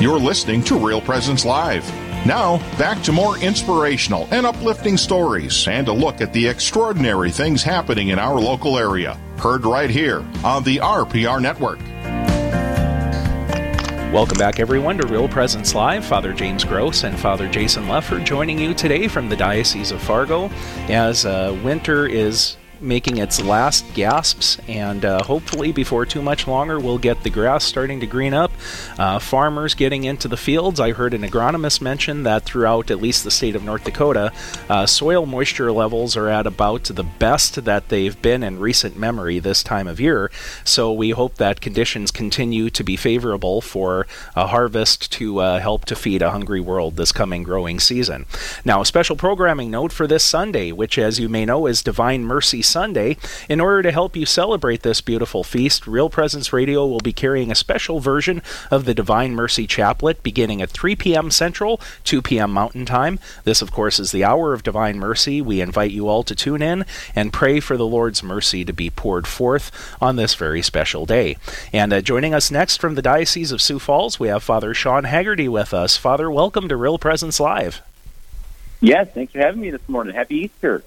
You're listening to Real Presence Live. Now, back to more inspirational and uplifting stories and a look at the extraordinary things happening in our local area. Heard right here on the RPR Network. Welcome back, everyone, to Real Presence Live. Father James Gross and Father Jason Leffert joining you today from the Diocese of Fargo as uh, winter is making its last gasps, and uh, hopefully, before too much longer, we'll get the grass starting to green up. Uh, farmers getting into the fields. I heard an agronomist mention that throughout at least the state of North Dakota, uh, soil moisture levels are at about the best that they've been in recent memory this time of year. So we hope that conditions continue to be favorable for a harvest to uh, help to feed a hungry world this coming growing season. Now, a special programming note for this Sunday, which, as you may know, is Divine Mercy Sunday. In order to help you celebrate this beautiful feast, Real Presence Radio will be carrying a special version of the Divine Mercy Chaplet beginning at 3 p.m. Central, 2 p.m. Mountain Time. This, of course, is the hour of Divine Mercy. We invite you all to tune in and pray for the Lord's mercy to be poured forth on this very special day. And uh, joining us next from the Diocese of Sioux Falls, we have Father Sean Haggerty with us. Father, welcome to Real Presence Live. Yes, thanks for having me this morning. Happy Easter.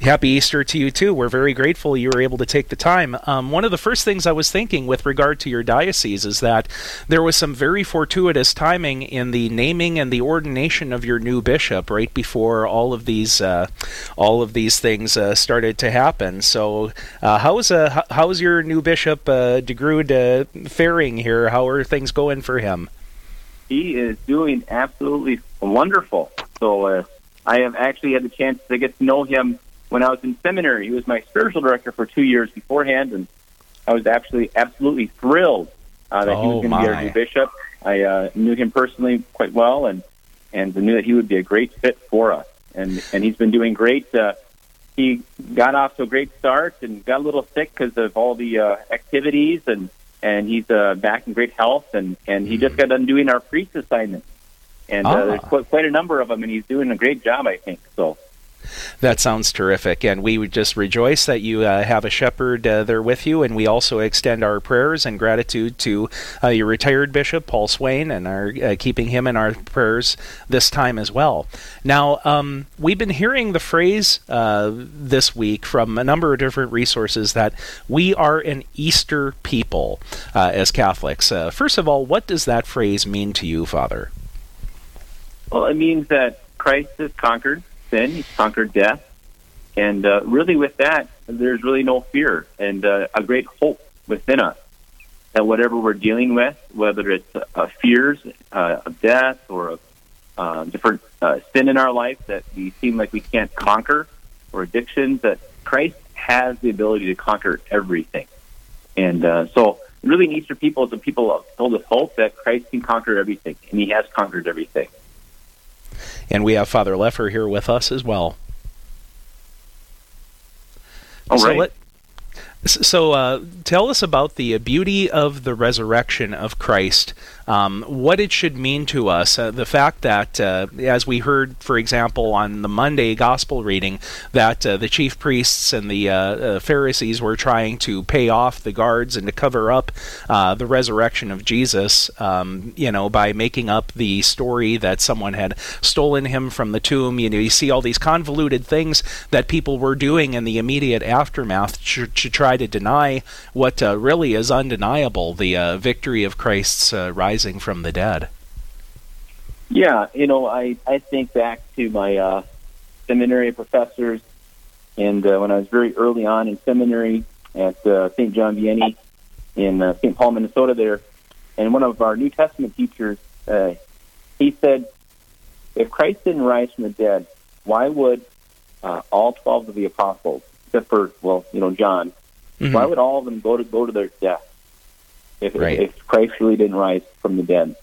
Happy Easter to you too. We're very grateful you were able to take the time. Um, one of the first things I was thinking with regard to your diocese is that there was some very fortuitous timing in the naming and the ordination of your new bishop right before all of these uh, all of these things uh, started to happen. So, uh, how's uh, how's your new bishop uh, DeGrood uh, faring here? How are things going for him? He is doing absolutely wonderful. So uh, I have actually had the chance to get to know him when I was in seminary. He was my spiritual director for two years beforehand, and I was actually absolutely thrilled uh, that oh, he was going to be our new bishop. I uh, knew him personally quite well, and and knew that he would be a great fit for us. And and he's been doing great. Uh, he got off to a great start and got a little sick because of all the uh, activities, and and he's uh, back in great health. And and he just got done doing our priest assignment and uh, there's quite, quite a number of them, and he's doing a great job, I think. So. That sounds terrific, and we would just rejoice that you uh, have a shepherd uh, there with you, and we also extend our prayers and gratitude to uh, your retired bishop, Paul Swain, and are uh, keeping him in our prayers this time as well. Now, um, we've been hearing the phrase uh, this week from a number of different resources that we are an Easter people uh, as Catholics. first of all, what does that phrase mean to you, Father? Well, it means that Christ has conquered sin, he's conquered death. And uh, really, with that, there's really no fear and uh, a great hope within us that whatever we're dealing with, whether it's uh, fears uh, of death or of uh, different uh, sin in our life that we seem like we can't conquer, or addictions, that Christ has the ability to conquer everything. And uh, so, really, in Easter people, is the people filled with hope that Christ can conquer everything, and He has conquered everything. And we have Father Leffer here with us as well. All so right. Let, so, uh, tell us about the beauty of the resurrection of Christ um, what it should mean to us. Uh, the fact that, uh, as we heard, for example, on the Monday gospel reading, that uh, the chief priests and the uh, uh, Pharisees were trying to pay off the guards and to cover up uh, the resurrection of Jesus, um, you know, by making up the story that someone had stolen him from the tomb. You know, you see all these convoluted things that people were doing in the immediate aftermath to, to try to deny what really is undeniable the victory of Christ's rise rising from the dead. Yeah, you know, I, I think back to my uh, seminary professors, and uh, when I was very early on in seminary at uh, St. John Vianney in uh, St. Paul, Minnesota, there, and one of our New Testament teachers, uh, he said, if Christ didn't rise from the dead, why would uh, all twelve of the apostles, except for well, you know, John, mm-hmm. why would all of them go to go to their death? If, right. if Christ really didn't rise from the dead.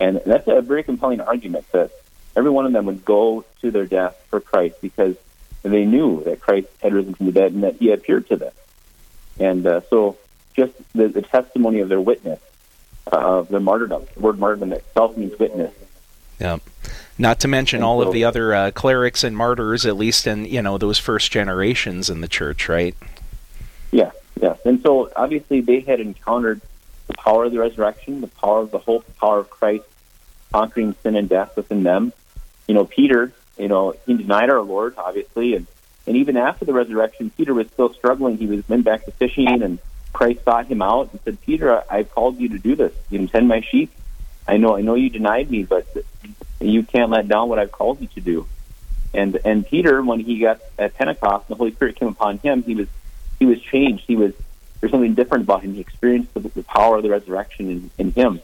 And that's a very compelling argument that every one of them would go to their death for Christ because they knew that Christ had risen from the dead and that he appeared to them. And uh, so just the, the, testimony of their witness, uh, of their martyrdom, the word martyrdom itself means witness. Yeah. Not to mention and all so, of the other uh, clerics and martyrs, at least in you know those first generations in the church, right? Yeah, yeah. And so obviously they had encountered the power of the resurrection, the power of the hope, the power of Christ conquering sin and death within them. You know, Peter, you know, he denied our Lord, obviously, and and even after the resurrection, Peter was still struggling. He was went back to fishing, and Christ sought him out and said, "Peter, I, I've called you to do this. You know, tend my sheep. I know, I know you denied me, but you can't let down what I've called you to do." And and Peter, when he got at Pentecost, the Holy Spirit came upon him. He was he was changed. He was there's something different about him. He experienced the, the power of the resurrection in, in him,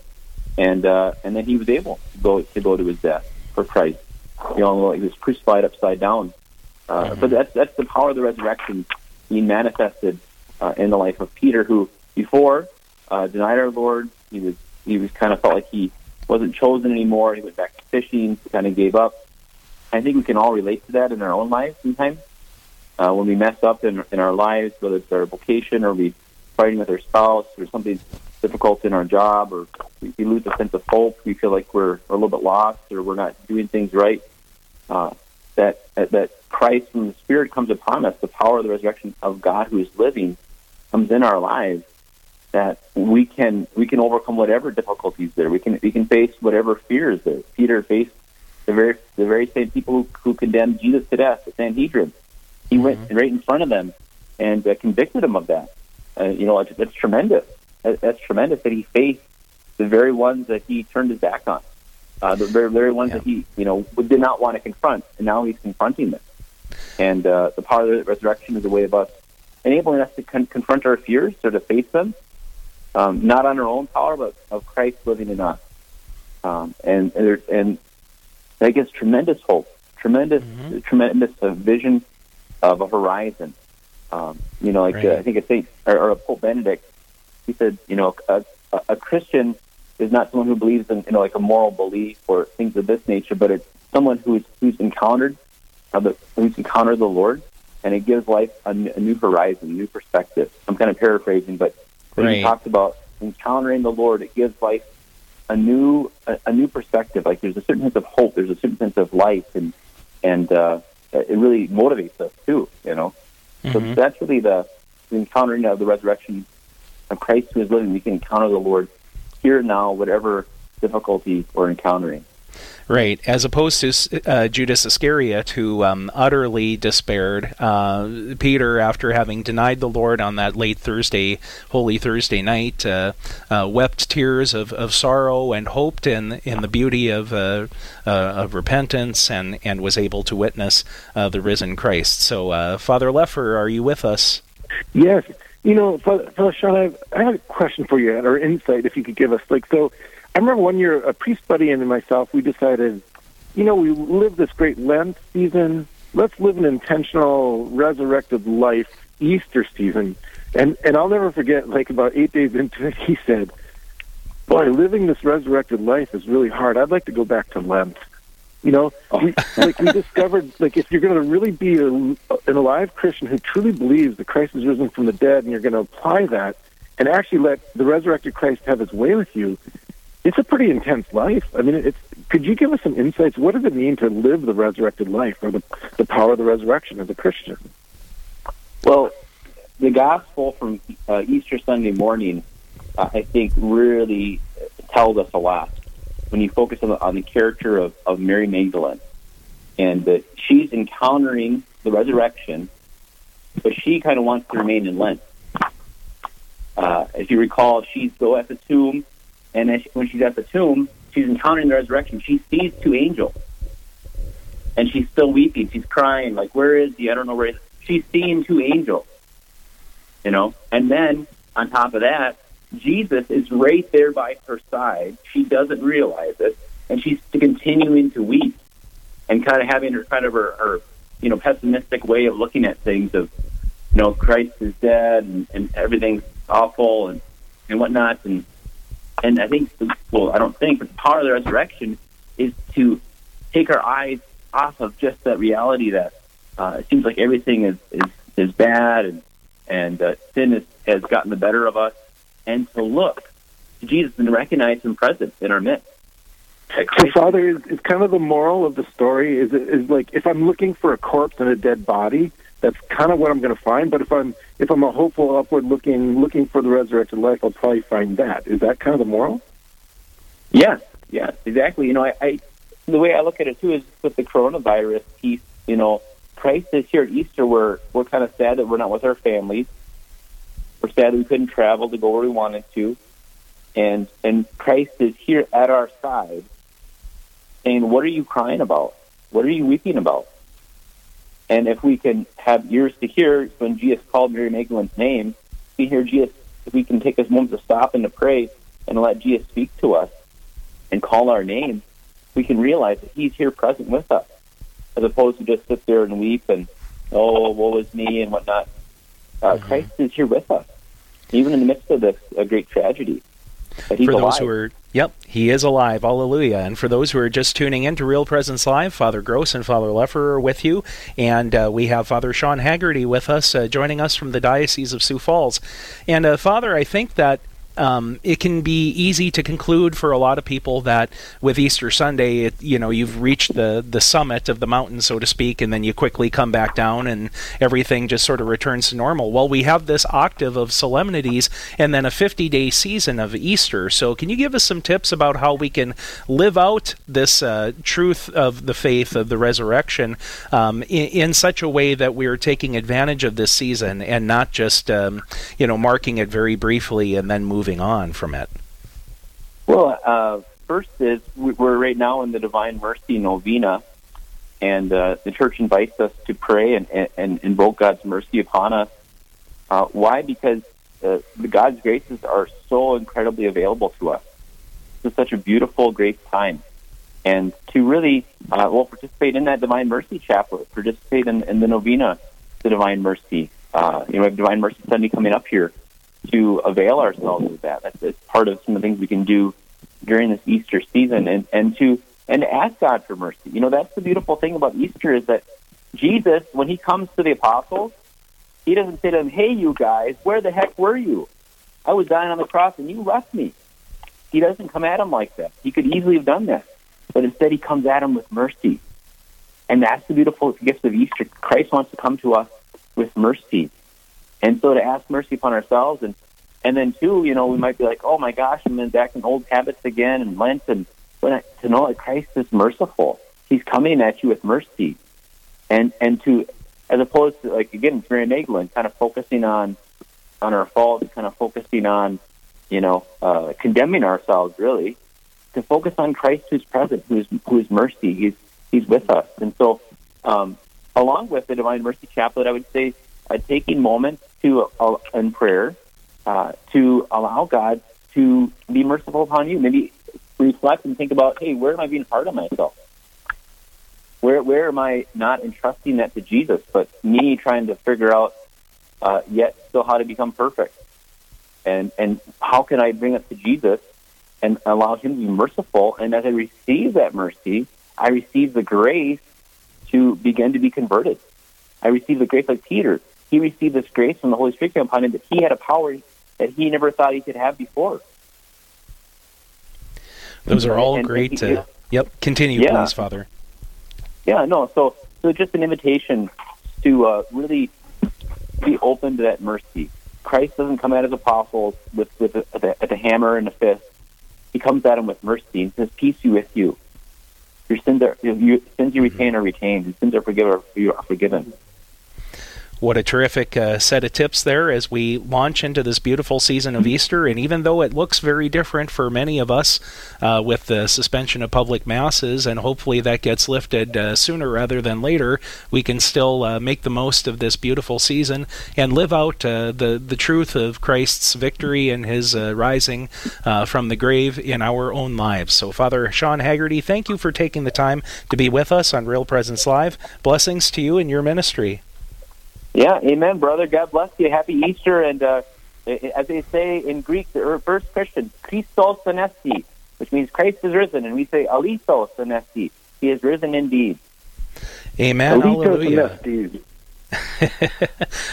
and uh, and then he was able to go to go to his death for Christ. You know, he was crucified upside down. Uh, mm-hmm. But that's that's the power of the resurrection being manifested uh, in the life of Peter, who before uh, denied our Lord. He was he was kind of felt like he wasn't chosen anymore. He went back to fishing, kind of gave up. I think we can all relate to that in our own lives sometimes. Uh, when we mess up in, in our lives, whether it's our vocation or we fighting with our spouse or something difficult in our job or we, we lose a sense of hope, we feel like we're, we're a little bit lost or we're not doing things right, uh, that, that Christ and the Spirit comes upon us, the power of the resurrection of God who is living comes in our lives, that we can we can overcome whatever difficulties there. We can we can face whatever fears there. Peter faced the very the very same people who, who condemned Jesus to death, the Sanhedrin. He mm-hmm. went right in front of them and uh, convicted them of that. Uh, you know, it's, it's tremendous. That's tremendous that he faced the very ones that he turned his back on, uh, the very very ones yeah. that he you know did not want to confront, and now he's confronting them. And uh, the power of the resurrection is a way of us enabling us to con- confront our fears or to face them, um, not on our own power, but of Christ living in us. Um, and and, and that gives tremendous hope, tremendous mm-hmm. tremendous uh, vision of a horizon um, you know, like right. uh, I think it's Saint or, or Pope Benedict. He said, you know, a, a, a Christian is not someone who believes in you know like a moral belief or things of this nature, but it's someone who's who's encountered uh, the, who's encountered the Lord, and it gives life a, a new horizon, a new perspective. I'm kind of paraphrasing, but when right. he talks about encountering the Lord, it gives life a new a, a, new perspective. Like there's a certain sense of hope, there's a certain sense of life, and and uh, it really motivates us too. You know. Mm-hmm. So that's really the, the encountering of the resurrection of Christ who is living. We can encounter the Lord here now, whatever difficulty we're encountering. Right, as opposed to uh, Judas Iscariot, who um, utterly despaired. Uh, Peter, after having denied the Lord on that late Thursday, Holy Thursday night, uh, uh wept tears of, of sorrow and hoped in in the beauty of uh, uh, of repentance, and and was able to witness the risen Christ. So, Father Leffer, are you with us? Yes. You know, Father Sean, I have, I have a question for you, or insight, if you could give us. Like, so I remember one year a priest buddy and myself, we decided, you know, we live this great Lent season. Let's live an intentional resurrected life Easter season. And and I'll never forget, like about eight days into it, he said, Boy, living this resurrected life is really hard. I'd like to go back to Lent. You know, oh. we, like we discovered, like if you're going to really be a, an alive Christian who truly believes that Christ is risen from the dead, and you're going to apply that, and actually let the resurrected Christ have His way with you, it's a pretty intense life. I mean, it's. Could you give us some insights? What does it mean to live the resurrected life, or the the power of the resurrection as a Christian? Well, the gospel from uh, Easter Sunday morning, uh, I think, really tells us a lot. When you focus on the, on the character of, of Mary Magdalene, and that she's encountering the resurrection, but she kind of wants to remain in Lent. Uh, if you recall, she's still at the tomb and then she, when she's at the tomb, she's encountering the resurrection. She sees two angels, and she's still weeping. She's crying, like, "Where is he? I don't know where." He is. She's seeing two angels, you know. And then on top of that, Jesus is right there by her side. She doesn't realize it, and she's continuing to weep, and kind of having her kind of her, her you know pessimistic way of looking at things of you know Christ is dead and, and everything's awful and and whatnot and and I think, well, I don't think, but the power of the resurrection is to take our eyes off of just that reality that uh, it seems like everything is is, is bad and and uh, sin is, has gotten the better of us, and to look to Jesus and recognize Him present in our midst. So, Father, is, is kind of the moral of the story is is like if I'm looking for a corpse and a dead body, that's kind of what I'm going to find. But if I'm if I'm a hopeful, upward looking, looking for the resurrected life, I'll probably find that. Is that kind of the moral? Yes, Yes, exactly. You know, I, I the way I look at it too is with the coronavirus piece. You know, Christ is here at Easter. We're we're kind of sad that we're not with our families. We're sad that we couldn't travel to go where we wanted to, and and Christ is here at our side, saying, "What are you crying about? What are you weeping about?" And if we can have ears to hear when Jesus called Mary Magdalene's name, we hear Jesus. If we can take this moment to stop and to pray and let Jesus speak to us and call our name, we can realize that He's here present with us, as opposed to just sit there and weep and oh, woe is me and whatnot. Uh, mm-hmm. Christ is here with us, even in the midst of this a great tragedy. For those alive. who are Yep, he is alive. Hallelujah. And for those who are just tuning in to Real Presence Live, Father Gross and Father Leffer are with you. And uh, we have Father Sean Haggerty with us, uh, joining us from the Diocese of Sioux Falls. And uh, Father, I think that um, it can be easy to conclude for a lot of people that with Easter Sunday, it, you know, you've reached the the summit of the mountain, so to speak, and then you quickly come back down, and everything just sort of returns to normal. Well, we have this octave of solemnities, and then a 50 day season of Easter. So, can you give us some tips about how we can live out this uh, truth of the faith of the resurrection um, in, in, such a way that we're taking advantage of this season and not just, um, you know, marking it very briefly and then moving moving on from it? Well, uh, first is we're right now in the Divine Mercy Novena, and uh, the Church invites us to pray and, and, and invoke God's mercy upon us. Uh, why? Because uh, the God's graces are so incredibly available to us. It's such a beautiful, great time. And to really, uh, well, participate in that Divine Mercy Chaplet, participate in, in the Novena, the Divine Mercy. Uh, you know, we have Divine Mercy Sunday coming up here to avail ourselves of that. That's, that's part of some of the things we can do during this Easter season, and and to and ask God for mercy. You know, that's the beautiful thing about Easter is that Jesus, when he comes to the apostles, he doesn't say to them, "Hey, you guys, where the heck were you? I was dying on the cross and you left me." He doesn't come at them like that. He could easily have done that, but instead he comes at them with mercy. And that's the beautiful gift of Easter. Christ wants to come to us with mercy. And so to ask mercy upon ourselves and and then too, you know, we might be like, oh my gosh, I'm back in old habits again and Lent and but to know that Christ is merciful. He's coming at you with mercy. And and to as opposed to like again, Mary Magdalene kind of focusing on on our faults, kind of focusing on, you know, uh, condemning ourselves really, to focus on Christ who's present, who's who's mercy, he's he's with us. And so um, along with the Divine Mercy Chaplet, I would say uh, taking moments to uh, in prayer uh, to allow God to be merciful upon you. Maybe reflect and think about, hey, where am I being hard on myself? Where where am I not entrusting that to Jesus, but me trying to figure out uh, yet still how to become perfect, and and how can I bring it to Jesus and allow Him to be merciful? And as I receive that mercy, I receive the grace to begin to be converted. I receive the grace like Peter he received this grace from the Holy Spirit upon him that he had a power that he never thought he could have before. Those are all and, great. And he, uh, yep, continue, yeah. please, Father. Yeah, no. So, so just an invitation to uh, really be open to that mercy. Christ doesn't come at his apostles with with a, a, a hammer and a fist. He comes at them with mercy and says, "Peace be with you. Your sins are your sins you retain are retained. Your sins are forgiven. You are forgiven." What a terrific uh, set of tips there as we launch into this beautiful season of Easter. And even though it looks very different for many of us uh, with the suspension of public masses, and hopefully that gets lifted uh, sooner rather than later, we can still uh, make the most of this beautiful season and live out uh, the, the truth of Christ's victory and his uh, rising from the grave in our own lives. So, Father Sean Haggerty, thank you for taking the time to be with us on Real Presence Live. Blessings to you and your ministry. Yeah, amen, brother. God bless you. Happy Easter. And uh, as they say in Greek, the first Christian, Christos anesti, which means Christ is risen. And we say alithos anesti. He is risen indeed. Amen. Hallelujah.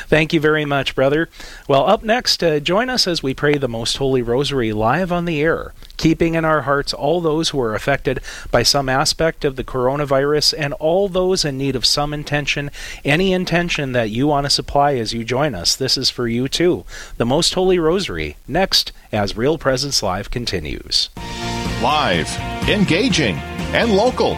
Thank you very much, brother. Well, up next, uh, join us as we pray the Most Holy Rosary live on the air, keeping in our hearts all those who are affected by some aspect of the coronavirus and all those in need of some intention, any intention that you want to supply as you join us. This is for you too. The Most Holy Rosary, next, as Real Presence Live continues. Live, engaging, and local.